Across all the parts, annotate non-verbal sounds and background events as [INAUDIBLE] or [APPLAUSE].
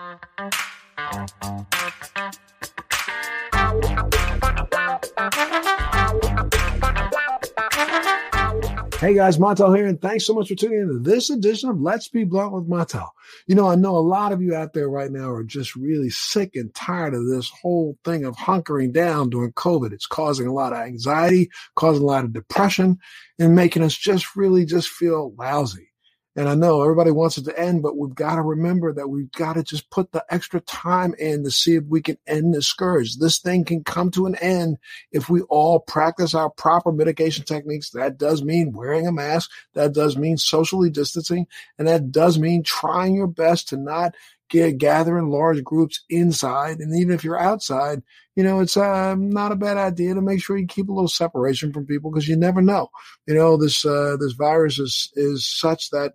Hey guys, Montel here, and thanks so much for tuning in to this edition of Let's Be Blunt with Montel. You know, I know a lot of you out there right now are just really sick and tired of this whole thing of hunkering down during COVID. It's causing a lot of anxiety, causing a lot of depression, and making us just really just feel lousy. And I know everybody wants it to end, but we've got to remember that we've got to just put the extra time in to see if we can end this scourge. This thing can come to an end if we all practice our proper mitigation techniques. That does mean wearing a mask. That does mean socially distancing. And that does mean trying your best to not get gather in large groups inside. And even if you're outside, you know, it's uh, not a bad idea to make sure you keep a little separation from people because you never know. You know, this uh, this virus is is such that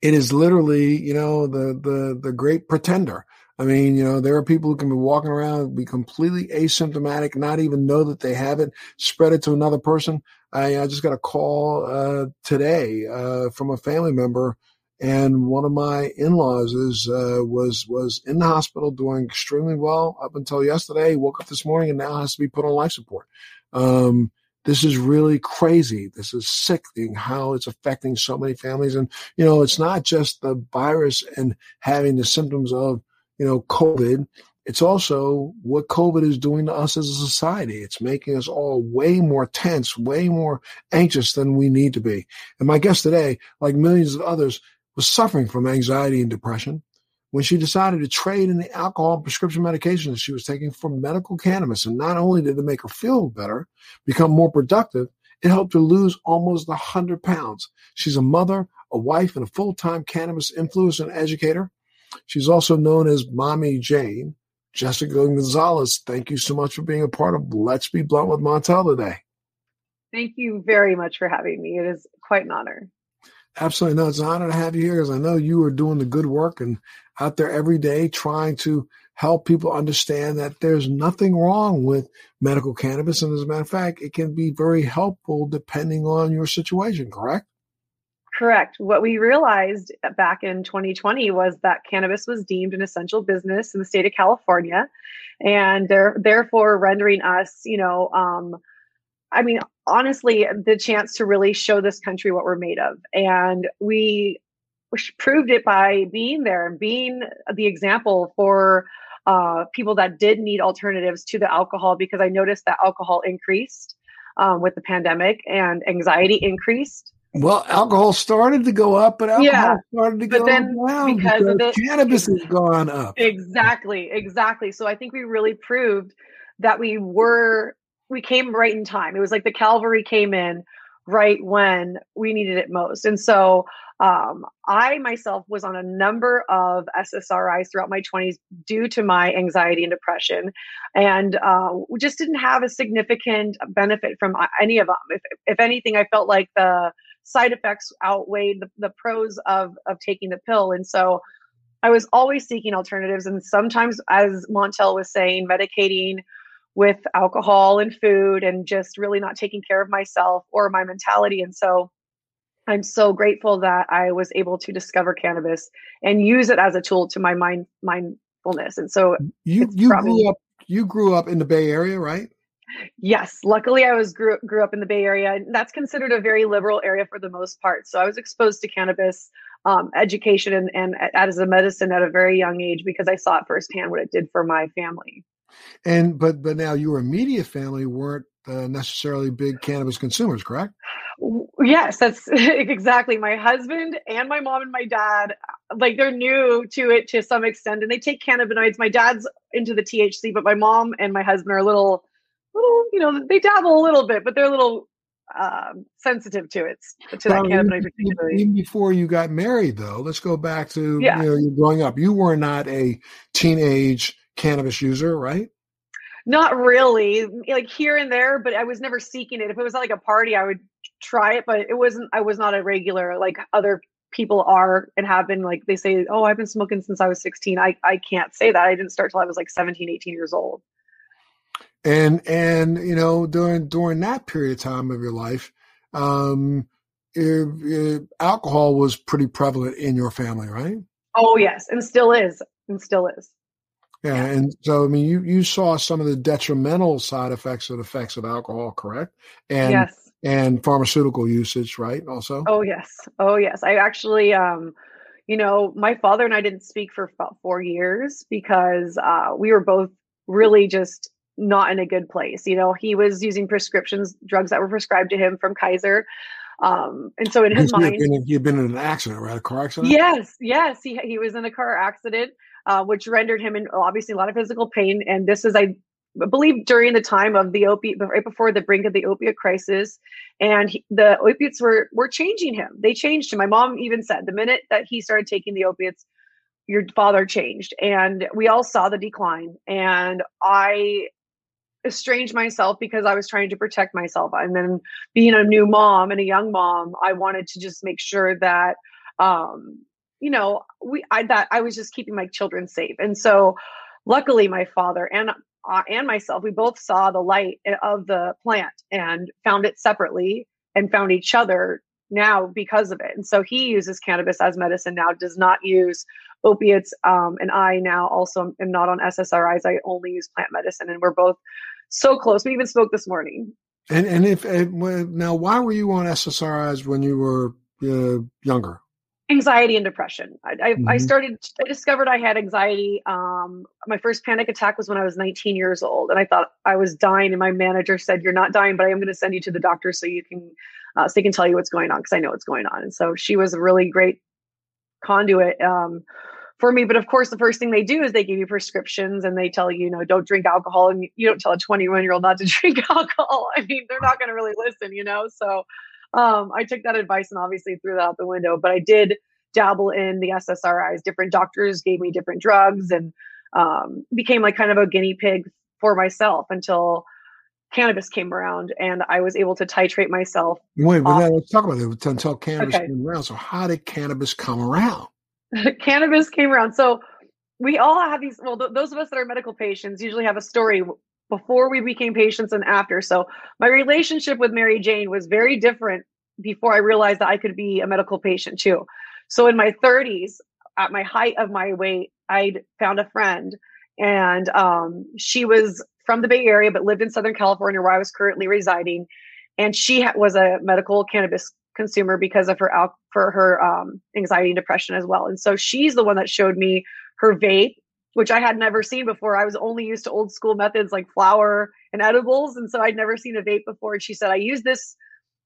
it is literally, you know, the the the great pretender. I mean, you know, there are people who can be walking around, be completely asymptomatic, not even know that they have it, spread it to another person. I, I just got a call uh, today uh, from a family member, and one of my in-laws is uh, was was in the hospital doing extremely well up until yesterday. Woke up this morning and now has to be put on life support. Um, this is really crazy. This is sickening how it's affecting so many families. And, you know, it's not just the virus and having the symptoms of, you know, COVID. It's also what COVID is doing to us as a society. It's making us all way more tense, way more anxious than we need to be. And my guest today, like millions of others, was suffering from anxiety and depression when she decided to trade in the alcohol and prescription medications she was taking for medical cannabis. And not only did it make her feel better, become more productive, it helped her lose almost 100 pounds. She's a mother, a wife, and a full time cannabis influencer and educator. She's also known as Mommy Jane. Jessica Gonzalez, thank you so much for being a part of Let's Be Blunt with Montel today. Thank you very much for having me. It is quite an honor. Absolutely. No, it's an honor to have you here because I know you are doing the good work and out there every day trying to help people understand that there's nothing wrong with medical cannabis. And as a matter of fact, it can be very helpful depending on your situation, correct? Correct. What we realized back in 2020 was that cannabis was deemed an essential business in the state of California, and there, therefore rendering us, you know, um, I mean, honestly, the chance to really show this country what we're made of. And we proved it by being there and being the example for uh, people that did need alternatives to the alcohol because I noticed that alcohol increased um, with the pandemic and anxiety increased. Well, alcohol started to go up, but alcohol yeah, started to go then down because, because of it, cannabis has gone up. Exactly, exactly. So I think we really proved that we were we came right in time. It was like the cavalry came in right when we needed it most. And so um, I myself was on a number of SSRIs throughout my 20s due to my anxiety and depression, and uh, just didn't have a significant benefit from uh, any of them. If, if anything, I felt like the side effects outweighed the, the pros of, of taking the pill. And so I was always seeking alternatives. And sometimes, as Montel was saying, medicating with alcohol and food and just really not taking care of myself or my mentality. And so I'm so grateful that I was able to discover cannabis and use it as a tool to my mind mindfulness. And so you you probably, grew up you grew up in the Bay Area, right? Yes, luckily I was grew grew up in the Bay Area. And That's considered a very liberal area for the most part. So I was exposed to cannabis um, education and, and as a medicine at a very young age because I saw it firsthand what it did for my family. And but but now your immediate family weren't uh, necessarily big cannabis consumers, correct? Yes, that's [LAUGHS] exactly. My husband and my mom and my dad, like they're new to it to some extent, and they take cannabinoids. My dad's into the THC, but my mom and my husband are a little, little, you know, they dabble a little bit, but they're a little um, sensitive to it to well, that cannabinoid particularly. Even before you got married, though, let's go back to yeah. you know growing up. You were not a teenage cannabis user, right? Not really, like here and there, but I was never seeking it. If it was like a party, I would try it, but it wasn't. I was not a regular like other people are and have been. Like they say, "Oh, I've been smoking since I was 16." I I can't say that. I didn't start till I was like 17, 18 years old. And and you know during during that period of time of your life, um, it, it, alcohol was pretty prevalent in your family, right? Oh yes, and still is, and still is. Yeah, yeah, and so I mean, you you saw some of the detrimental side effects of effects of alcohol, correct? And yes. and pharmaceutical usage, right? Also. Oh yes, oh yes. I actually, um, you know, my father and I didn't speak for about four years because uh, we were both really just not in a good place. You know, he was using prescriptions, drugs that were prescribed to him from Kaiser. Um, and so in his mind, been, you've been in an accident, right? A car accident? Yes, yes. He, he was in a car accident, uh, which rendered him in obviously a lot of physical pain. And this is, I believe, during the time of the opiate, right before the brink of the opiate crisis. And he, the opiates were, were changing him. They changed him. My mom even said the minute that he started taking the opiates, your father changed. And we all saw the decline. And I estranged myself because I was trying to protect myself. And then being a new mom and a young mom, I wanted to just make sure that um, you know, we I that I was just keeping my children safe. And so luckily my father and uh, and myself, we both saw the light of the plant and found it separately and found each other now because of it. And so he uses cannabis as medicine now, does not use opiates. Um, and I now also am not on SSRIs. I only use plant medicine. And we're both so close. We even spoke this morning. And and if now, why were you on SSRIs when you were uh, younger? Anxiety and depression. I, I, mm-hmm. I, started. I discovered I had anxiety. Um, my first panic attack was when I was 19 years old, and I thought I was dying. And my manager said, "You're not dying, but I am going to send you to the doctor so you can, uh, so they can tell you what's going on because I know what's going on." And so she was a really great conduit. Um, for me. But of course, the first thing they do is they give you prescriptions and they tell you, you know, don't drink alcohol. And you don't tell a 21 year old not to [LAUGHS] drink alcohol. I mean, they're not going to really listen, you know? So um, I took that advice and obviously threw that out the window. But I did dabble in the SSRIs. Different doctors gave me different drugs and um, became like kind of a guinea pig for myself until cannabis came around and I was able to titrate myself. Wait, but now let's talk about it until cannabis okay. came around. So how did cannabis come around? [LAUGHS] cannabis came around. So we all have these. Well, th- those of us that are medical patients usually have a story before we became patients and after. So my relationship with Mary Jane was very different before I realized that I could be a medical patient too. So in my 30s, at my height of my weight, I'd found a friend, and um, she was from the Bay Area but lived in Southern California, where I was currently residing. And she ha- was a medical cannabis consumer because of her al- for her um, anxiety and depression as well. And so she's the one that showed me her vape, which I had never seen before. I was only used to old school methods like flower and edibles, and so I'd never seen a vape before. And she said, "I use this."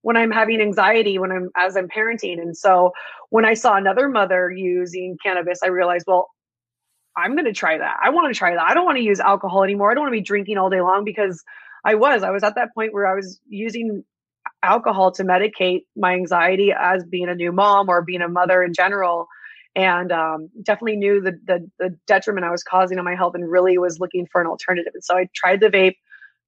when I'm having anxiety when I'm as I'm parenting. And so when I saw another mother using cannabis, I realized, well, I'm going to try that. I want to try that. I don't want to use alcohol anymore. I don't want to be drinking all day long because I was. I was at that point where I was using alcohol to medicate my anxiety as being a new mom or being a mother in general and um, definitely knew the, the, the detriment I was causing on my health and really was looking for an alternative. And so I tried the vape,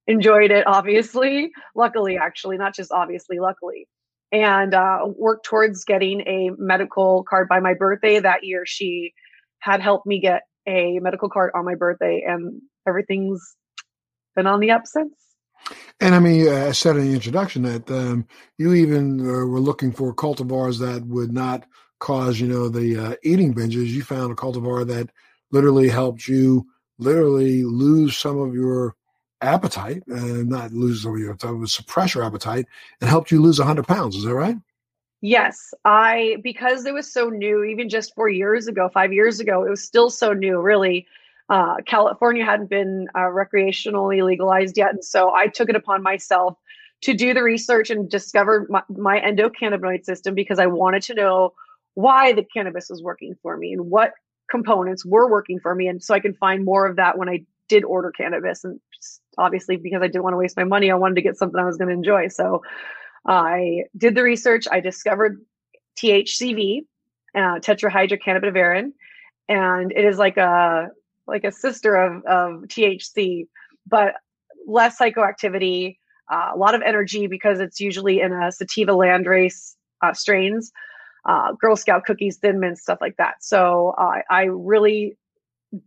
enjoyed it, [LAUGHS] obviously, luckily, actually, not just obviously, luckily, and uh, worked towards getting a medical card by my birthday that year. She had helped me get a medical card on my birthday, and everything's been on the up since. And I mean, uh, I said in the introduction that um, you even uh, were looking for cultivars that would not cause, you know, the uh, eating binges. You found a cultivar that literally helped you literally lose some of your appetite, uh, not lose some of your, appetite suppress your appetite, and helped you lose 100 pounds. Is that right? Yes, I because it was so new, even just four years ago, five years ago, it was still so new. Really, uh, California hadn't been uh, recreationally legalized yet. And so I took it upon myself to do the research and discover my, my endocannabinoid system because I wanted to know why the cannabis was working for me and what components were working for me. And so I can find more of that when I did order cannabis. And obviously, because I didn't want to waste my money, I wanted to get something I was going to enjoy. So I did the research. I discovered THCV, uh, tetrahydrocannabidiol, and it is like a like a sister of, of THC, but less psychoactivity, uh, a lot of energy because it's usually in a sativa landrace uh, strains, uh, Girl Scout cookies, Thin Mint, stuff like that. So I really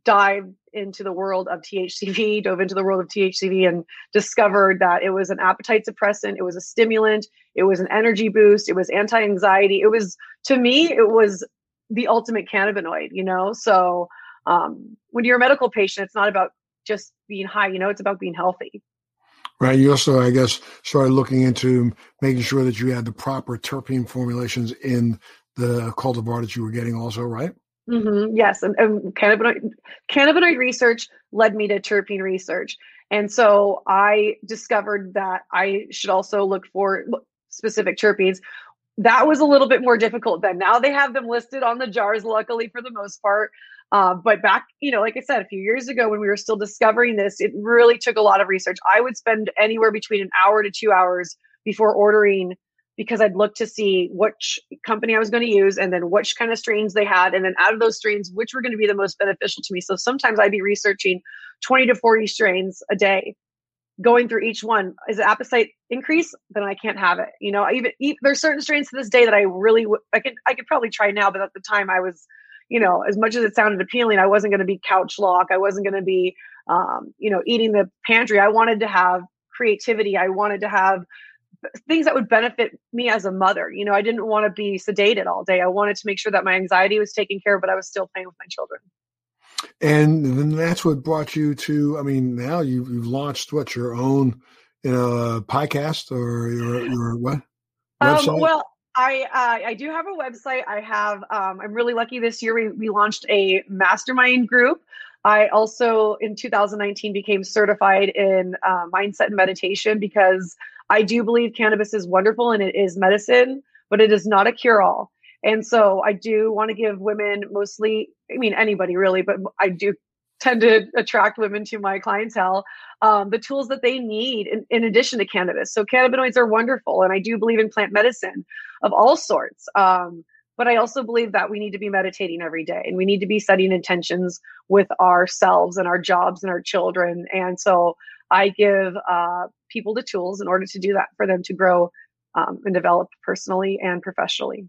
dived into the world of THCV, dove into the world of THCV, and discovered that it was an appetite suppressant, it was a stimulant, it was an energy boost, it was anti anxiety. It was, to me, it was the ultimate cannabinoid, you know? So um, when you're a medical patient, it's not about just being high, you know, it's about being healthy. Right. You also, I guess, started looking into making sure that you had the proper terpene formulations in the cultivar that you were getting, also, right? Mm-hmm. Yes, and, and cannabinoid cannabinoid research led me to terpene research, and so I discovered that I should also look for specific terpenes. That was a little bit more difficult then. Now they have them listed on the jars, luckily for the most part. Uh, but back, you know, like I said, a few years ago when we were still discovering this, it really took a lot of research. I would spend anywhere between an hour to two hours before ordering because I'd look to see which company I was going to use and then which kind of strains they had. And then out of those strains, which were going to be the most beneficial to me. So sometimes I'd be researching 20 to 40 strains a day, going through each one. Is the appetite increase? Then I can't have it. You know, even, even there's certain strains to this day that I really, I could, I could probably try now, but at the time I was, you know, as much as it sounded appealing, I wasn't going to be couch lock. I wasn't going to be, um, you know, eating the pantry. I wanted to have creativity. I wanted to have things that would benefit me as a mother. You know, I didn't want to be sedated all day. I wanted to make sure that my anxiety was taken care of, but I was still playing with my children. And then that's what brought you to. I mean, now you, you've launched what your own, you know, podcast or your your what? Um, well, I uh, I do have a website. I have. Um, I'm really lucky this year. We we launched a mastermind group. I also in 2019 became certified in uh, mindset and meditation because I do believe cannabis is wonderful and it is medicine, but it is not a cure all. And so I do want to give women mostly, I mean, anybody really, but I do tend to attract women to my clientele, um, the tools that they need in, in, addition to cannabis. So cannabinoids are wonderful. And I do believe in plant medicine of all sorts. Um, but I also believe that we need to be meditating every day and we need to be setting intentions with ourselves and our jobs and our children. And so I give uh, people the tools in order to do that for them to grow um, and develop personally and professionally.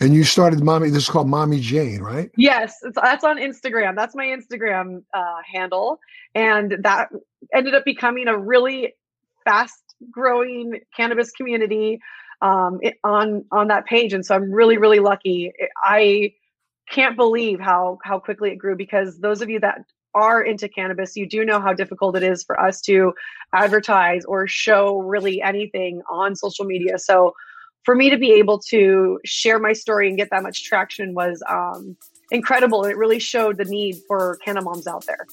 And you started mommy. This is called Mommy Jane, right? Yes, that's on Instagram. That's my Instagram uh, handle, and that ended up becoming a really fast-growing cannabis community um, it, on on that page. And so I'm really, really lucky. I can't believe how how quickly it grew because those of you that are into cannabis, you do know how difficult it is for us to advertise or show really anything on social media. So for me to be able to share my story and get that much traction was um, incredible. It really showed the need for canna moms out there.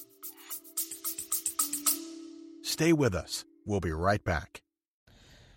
Stay with us. We'll be right back.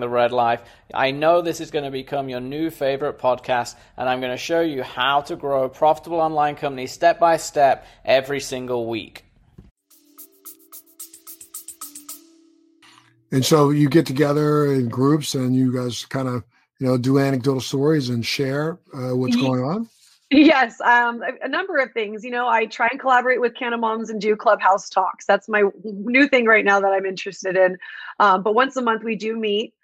the Red Life. I know this is going to become your new favorite podcast, and I'm going to show you how to grow a profitable online company step by step every single week. And so you get together in groups and you guys kind of, you know, do anecdotal stories and share uh, what's going on. Yes, um, a, a, number of things. You know, I try and collaborate with Canna Moms and do clubhouse talks. That's my new thing right now that I'm interested in. Um, but once a month we do meet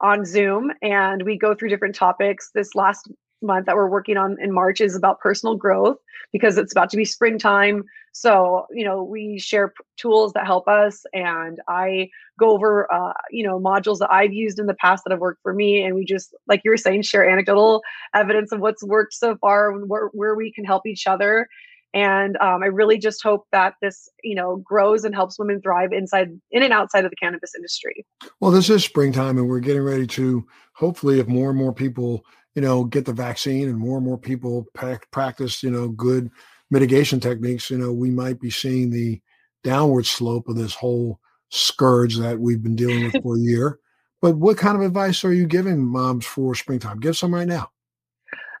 on Zoom and we go through different topics. This last month that we're working on in March is about personal growth because it's about to be springtime. So, you know, we share p- tools that help us and I go over, uh, you know, modules that I've used in the past that have worked for me. And we just, like you were saying, share anecdotal evidence of what's worked so far, where, where we can help each other. And um, I really just hope that this, you know, grows and helps women thrive inside, in and outside of the cannabis industry. Well, this is springtime, and we're getting ready to hopefully, if more and more people you know, get the vaccine and more and more people practice, you know, good mitigation techniques, you know, we might be seeing the downward slope of this whole scourge that we've been dealing with [LAUGHS] for a year. But what kind of advice are you giving moms for springtime? Give some right now.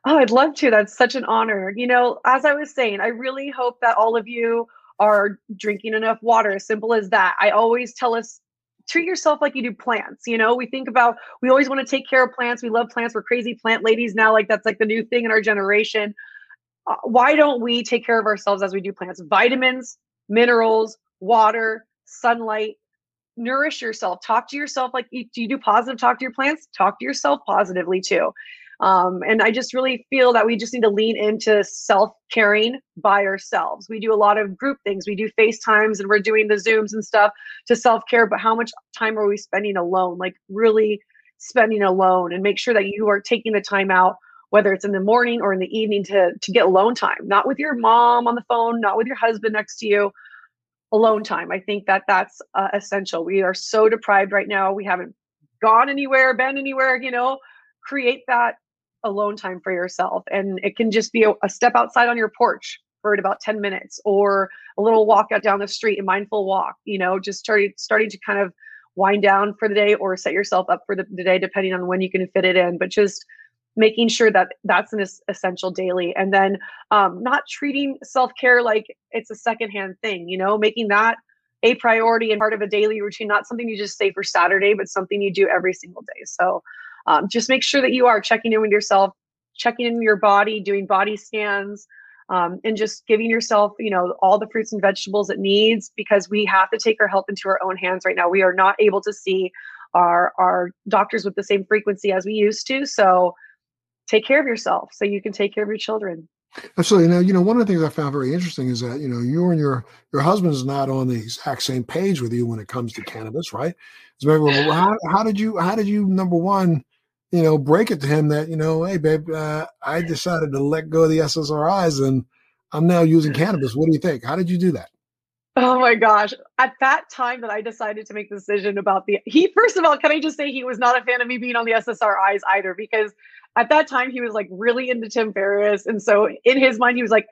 Oh, I'd love to. That's such an honor. You know, as I was saying, I really hope that all of you are drinking enough water. As simple as that. I always tell us treat yourself like you do plants. You know, we think about, we always want to take care of plants. We love plants. We're crazy plant ladies now. Like that's like the new thing in our generation. uh, why don't we take care of ourselves as we do plants? Vitamins, minerals, water, sunlight, nourish yourself. Talk to yourself like do you do positive talk to your plants? Talk to yourself positively too. Um, and I just really feel that we just need to lean into self caring by ourselves. We do a lot of group things. We do FaceTimes and we're doing the Zooms and stuff to self care. But how much time are we spending alone? Like really spending alone and make sure that you are taking the time out whether it's in the morning or in the evening to to get alone time not with your mom on the phone not with your husband next to you alone time i think that that's uh, essential we are so deprived right now we haven't gone anywhere been anywhere you know create that alone time for yourself. And it can just be a, a step outside on your porch for about 10 minutes or a little walk out down the street, a mindful walk, you know, just starting starting to kind of wind down for the day or set yourself up for the, the day depending on when you can fit it in. But just making sure that that's an essential daily and then um, not treating self-care like it's a secondhand thing you know making that a priority and part of a daily routine not something you just say for saturday but something you do every single day so um, just make sure that you are checking in with yourself checking in your body doing body scans um, and just giving yourself you know all the fruits and vegetables it needs because we have to take our health into our own hands right now we are not able to see our our doctors with the same frequency as we used to so take care of yourself so you can take care of your children Absolutely. Now, you know, one of the things I found very interesting is that, you know, you and your your husband is not on the exact same page with you when it comes to cannabis, right? So, how, how did you how did you number one you know, break it to him that, you know, hey, babe, uh, I decided to let go of the SSRIs and I'm now using cannabis. What do you think? How did you do that? Oh my gosh. At that time that I decided to make the decision about the, he, first of all, can I just say he was not a fan of me being on the SSRIs either because at that time he was like really into Tim Ferriss. And so in his mind, he was like,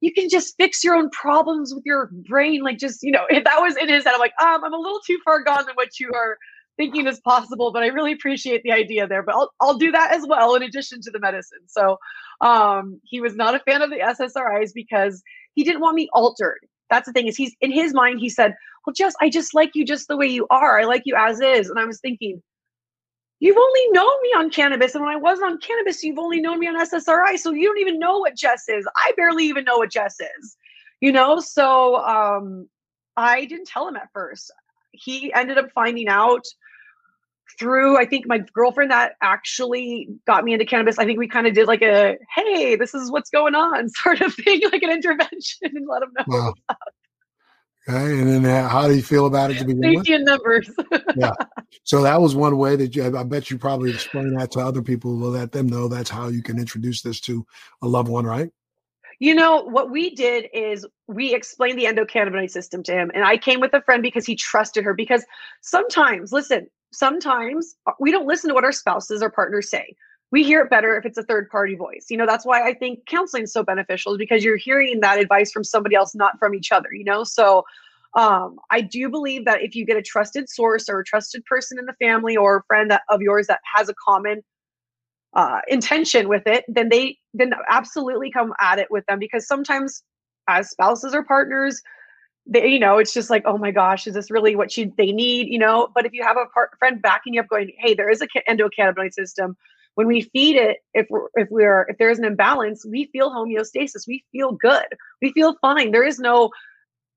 you can just fix your own problems with your brain. Like just, you know, If [LAUGHS] that was in his head. I'm like, um, I'm a little too far gone than what you are thinking is possible, but I really appreciate the idea there. But I'll, I'll do that as well in addition to the medicine. So um, he was not a fan of the SSRIs because he didn't want me altered. That's the thing is he's in his mind, he said, Well, Jess, I just like you just the way you are. I like you as is. And I was thinking, You've only known me on cannabis. And when I wasn't on cannabis, you've only known me on SSRI. So you don't even know what Jess is. I barely even know what Jess is. You know, so um I didn't tell him at first. He ended up finding out through I think my girlfriend that actually got me into cannabis. I think we kind of did like a hey, this is what's going on [LAUGHS] sort of thing, like an intervention [LAUGHS] and let them know. Wow. Okay, and then uh, how do you feel about it to begin Safety with? in numbers. [LAUGHS] yeah. So that was one way that you, I bet you probably explain that to other people to let them know that's how you can introduce this to a loved one, right? You know, what we did is we explained the endocannabinoid system to him. And I came with a friend because he trusted her. Because sometimes, listen, sometimes uh, we don't listen to what our spouses or partners say. We hear it better if it's a third party voice. You know, that's why I think counseling is so beneficial because you're hearing that advice from somebody else, not from each other, you know? So um, I do believe that if you get a trusted source or a trusted person in the family or a friend that, of yours that has a common uh, intention with it, then they then absolutely come at it with them because sometimes as spouses or partners, they, you know, it's just like, oh my gosh, is this really what you, they need? You know, but if you have a part, friend backing you up, going, hey, there is a endocannabinoid system. When we feed it, if we're, if we're if there is an imbalance, we feel homeostasis. We feel good. We feel fine. There is no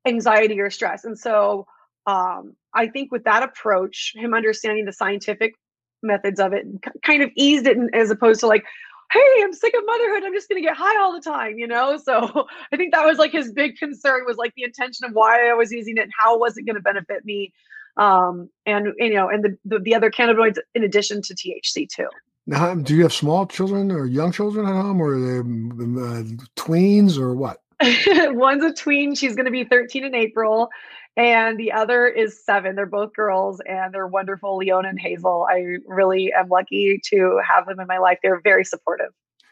anxiety or stress. And so, um, I think with that approach, him understanding the scientific methods of it, kind of eased it, as opposed to like, hey, I'm sick of motherhood. I'm just going to get high all the time, you know? So [LAUGHS] I think that was like his big concern was like the intention of why I was using it and how was it going to benefit me. Um, and, you know, and the, the, the other cannabinoids in addition to THC too. Now, do you have small children or young children at home or are they uh, tweens or what? [LAUGHS] One's a tween. She's going to be 13 in April and the other is seven. They're both girls and they're wonderful, Leona and Hazel. I really am lucky to have them in my life. They're very supportive.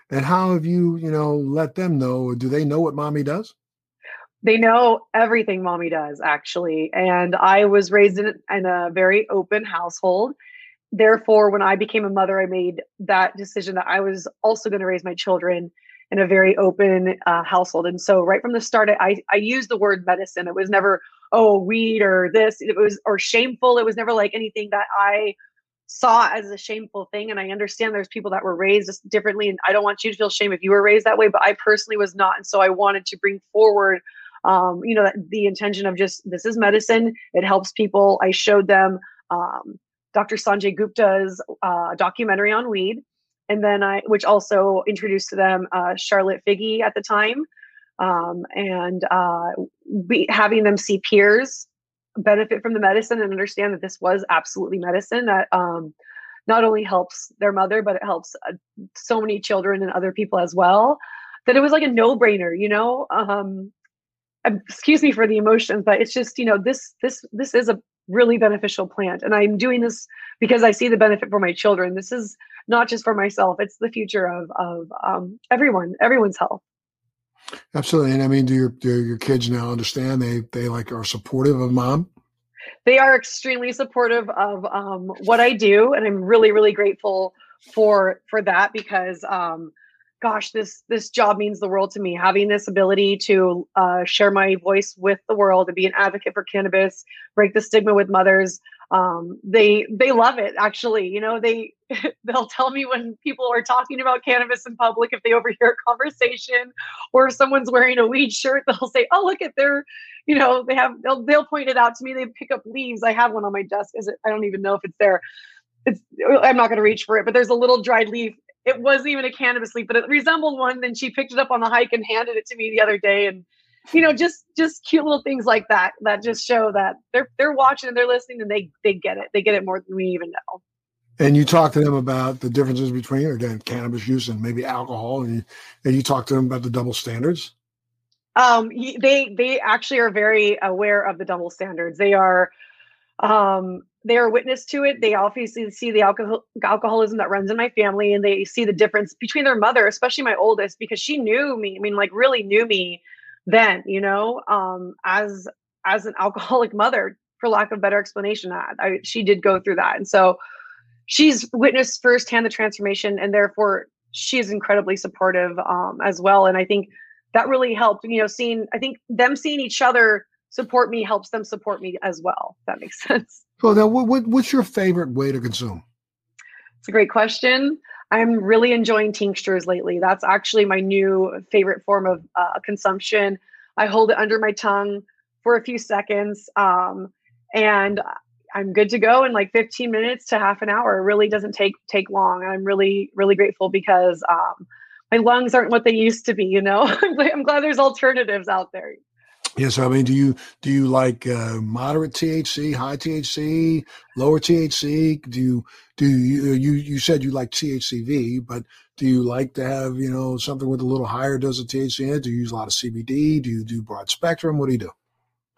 And how have you, you know, let them know? Do they know what mommy does? They know everything mommy does, actually. And I was raised in, in a very open household. Therefore, when I became a mother, I made that decision that I was also going to raise my children in a very open uh, household. And so, right from the start, I, I used the word medicine. It was never, oh weed or this it was or shameful it was never like anything that i saw as a shameful thing and i understand there's people that were raised differently and i don't want you to feel shame if you were raised that way but i personally was not and so i wanted to bring forward um, you know the intention of just this is medicine it helps people i showed them um, dr sanjay gupta's uh, documentary on weed and then i which also introduced to them uh, charlotte figi at the time um, and uh, be, having them see peers benefit from the medicine and understand that this was absolutely medicine that um, not only helps their mother but it helps uh, so many children and other people as well that it was like a no-brainer you know? Um, excuse me for the emotions but it's just you know this this this is a really beneficial plant and i'm doing this because i see the benefit for my children. This is not just for myself it's the future of of um, everyone everyone's health Absolutely. And I mean, do your do your kids now understand they they like are supportive of mom? They are extremely supportive of um, what I do, and I'm really really grateful for for that because um, gosh, this this job means the world to me. Having this ability to uh, share my voice with the world and be an advocate for cannabis, break the stigma with mothers, um, they they love it actually you know they [LAUGHS] they'll tell me when people are talking about cannabis in public if they overhear a conversation or if someone's wearing a weed shirt [LAUGHS] they'll say oh look at their you know they have they'll, they'll point it out to me they pick up leaves. I have one on my desk is it i don't even know if it's there. It's i'm not going to reach for it but there's a little dried leaf. It wasn't even a cannabis leaf but it resembled one then she picked it up on the hike and handed it to me the other day and you know just just cute little things like that that just show that they're they're watching and they're listening and they they get it. They get it more than we even know and you talk to them about the differences between again cannabis use and maybe alcohol and you, and you talk to them about the double standards? Um they they actually are very aware of the double standards. They are um they are witness to it. They obviously see the alcohol alcoholism that runs in my family and they see the difference between their mother especially my oldest because she knew me i mean like really knew me then you know? Um as as an alcoholic mother for lack of better explanation I, I, she did go through that. And so she's witnessed firsthand the transformation and therefore she is incredibly supportive um as well and i think that really helped you know seeing i think them seeing each other support me helps them support me as well that makes [LAUGHS] sense well now what, what what's your favorite way to consume it's a great question I'm really enjoying tinctures lately. That's actually my new favorite form of uh, consumption. I hold it under my tongue for a few seconds, um, and I'm good to go in like 15 minutes to half an hour. It really doesn't take take long. I'm really really grateful because um, my lungs aren't what they used to be. You know, [LAUGHS] I'm glad there's alternatives out there. Yes, I mean, do you do you like uh, moderate THC, high THC, lower THC? Do you do you uh, you you said you like THCV, but do you like to have you know something with a little higher dose of THC in it? Do you use a lot of CBD? Do you do broad spectrum? What do you do?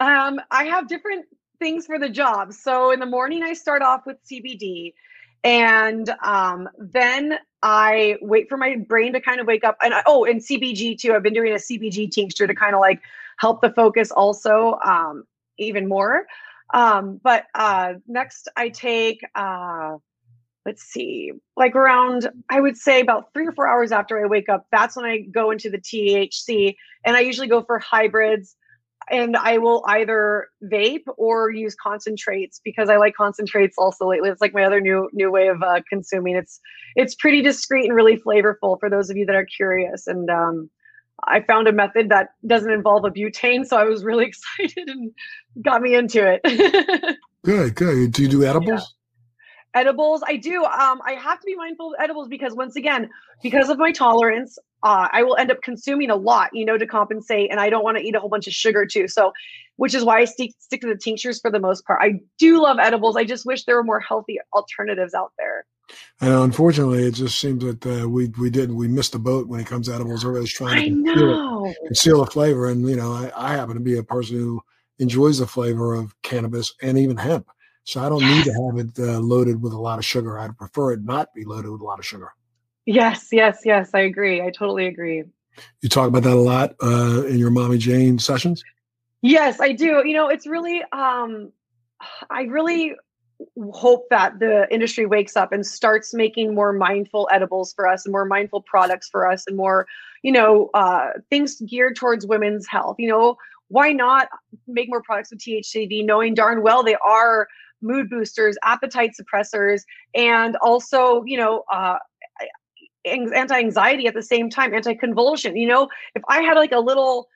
Um, I have different things for the job. So in the morning, I start off with CBD, and um, then I wait for my brain to kind of wake up. And I, oh, and CBG too. I've been doing a CBG tincture to kind of like help the focus also um, even more. Um, but uh, next, I take, uh, let's see, like around, I would say about three or four hours after I wake up, that's when I go into the THC. And I usually go for hybrids and I will either vape or use concentrates because I like concentrates also lately. It's like my other new new way of uh, consuming. It's it's pretty discreet and really flavorful for those of you that are curious. And um, I found a method that doesn't involve a butane, so I was really [LAUGHS] excited and got me into it. [LAUGHS] good, good. Do you do edibles? Edibles, I do. Um, I have to be mindful of edibles because once again, because of my tolerance, uh, I will end up consuming a lot, you know, to compensate, and I don't want to eat a whole bunch of sugar too. So, which is why I stick stick to the tinctures for the most part. I do love edibles. I just wish there were more healthy alternatives out there. And unfortunately, it just seems that uh, we we did we missed the boat when it comes to edibles. Everybody's trying to conceal, conceal the flavor, and you know, I, I, happen to be a person who enjoys the flavor of cannabis and even hemp, so I don't yes. need to have it uh, loaded with a lot of sugar. I'd prefer it not be loaded with a lot of sugar. Yes, yes, yes. I agree. I totally agree. You talk about that a lot uh, in your mommy Jane sessions. Yes, I do. You know, it's really um, I really hope that the industry wakes up and starts making more mindful edibles for us and more mindful products for us and more you know uh, things geared towards women's health you know why not make more products with THCV, knowing darn well they are mood boosters, appetite suppressors, and also, you know, uh, anti-anxiety at the same time, anti-convulsion. You know, if I had like a little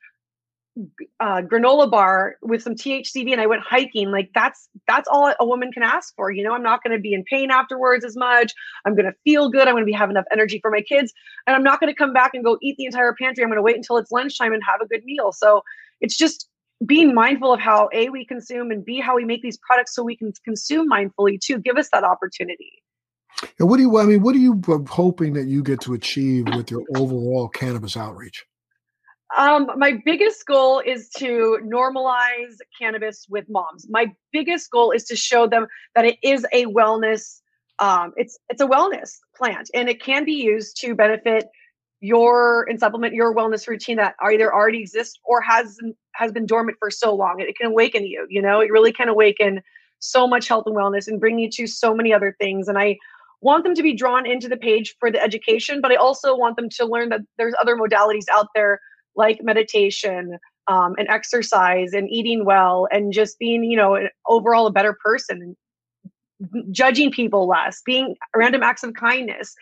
uh, granola bar with some THCV and I went hiking, like that's that's all a woman can ask for. You know, I'm not going to be in pain afterwards as much. I'm going to feel good. I'm going to be have enough energy for my kids, and I'm not going to come back and go eat the entire pantry. I'm going to wait until it's lunchtime and have a good meal. So it's just being mindful of how a we consume and b how we make these products so we can consume mindfully too. Give us that opportunity. And what do you? I mean, what are you hoping that you get to achieve with your overall cannabis outreach? Um, my biggest goal is to normalize cannabis with moms. My biggest goal is to show them that it is a wellness. Um, it's it's a wellness plant, and it can be used to benefit your and supplement your wellness routine that either already exists or has has been dormant for so long. It, it can awaken you. You know, it really can awaken so much health and wellness and bring you to so many other things. And I want them to be drawn into the page for the education, but I also want them to learn that there's other modalities out there like meditation um, and exercise and eating well and just being, you know, overall a better person, and judging people less, being random acts of kindness,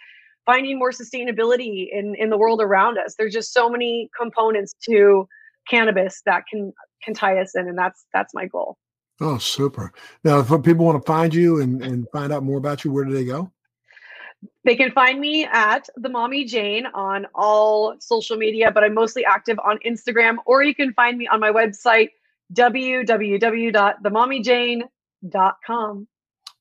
finding more sustainability in in the world around us. There's just so many components to cannabis that can can tie us in, and that's that's my goal. Oh, super! Now, if people want to find you and and find out more about you, where do they go? They can find me at the Mommy Jane on all social media, but I'm mostly active on Instagram, or you can find me on my website, www.themommyjane.com.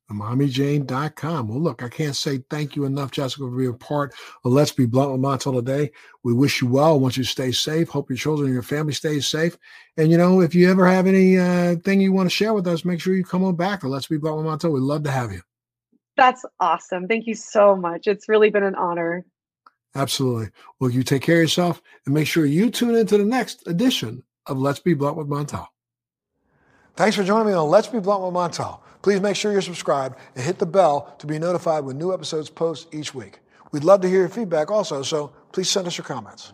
TheMommyJane.com. Well, look, I can't say thank you enough, Jessica, for being a part of Let's Be Blunt with Montel today. We wish you well. I want you to stay safe. Hope your children and your family stays safe. And, you know, if you ever have any uh, thing you want to share with us, make sure you come on back to Let's Be Blunt with Montel. We'd love to have you. That's awesome. Thank you so much. It's really been an honor. Absolutely. Well, you take care of yourself and make sure you tune into the next edition of Let's Be Blunt with Montel. Thanks for joining me on Let's Be Blunt with Montel. Please make sure you're subscribed and hit the bell to be notified when new episodes post each week. We'd love to hear your feedback also, so please send us your comments.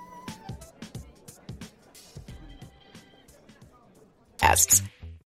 podcasts.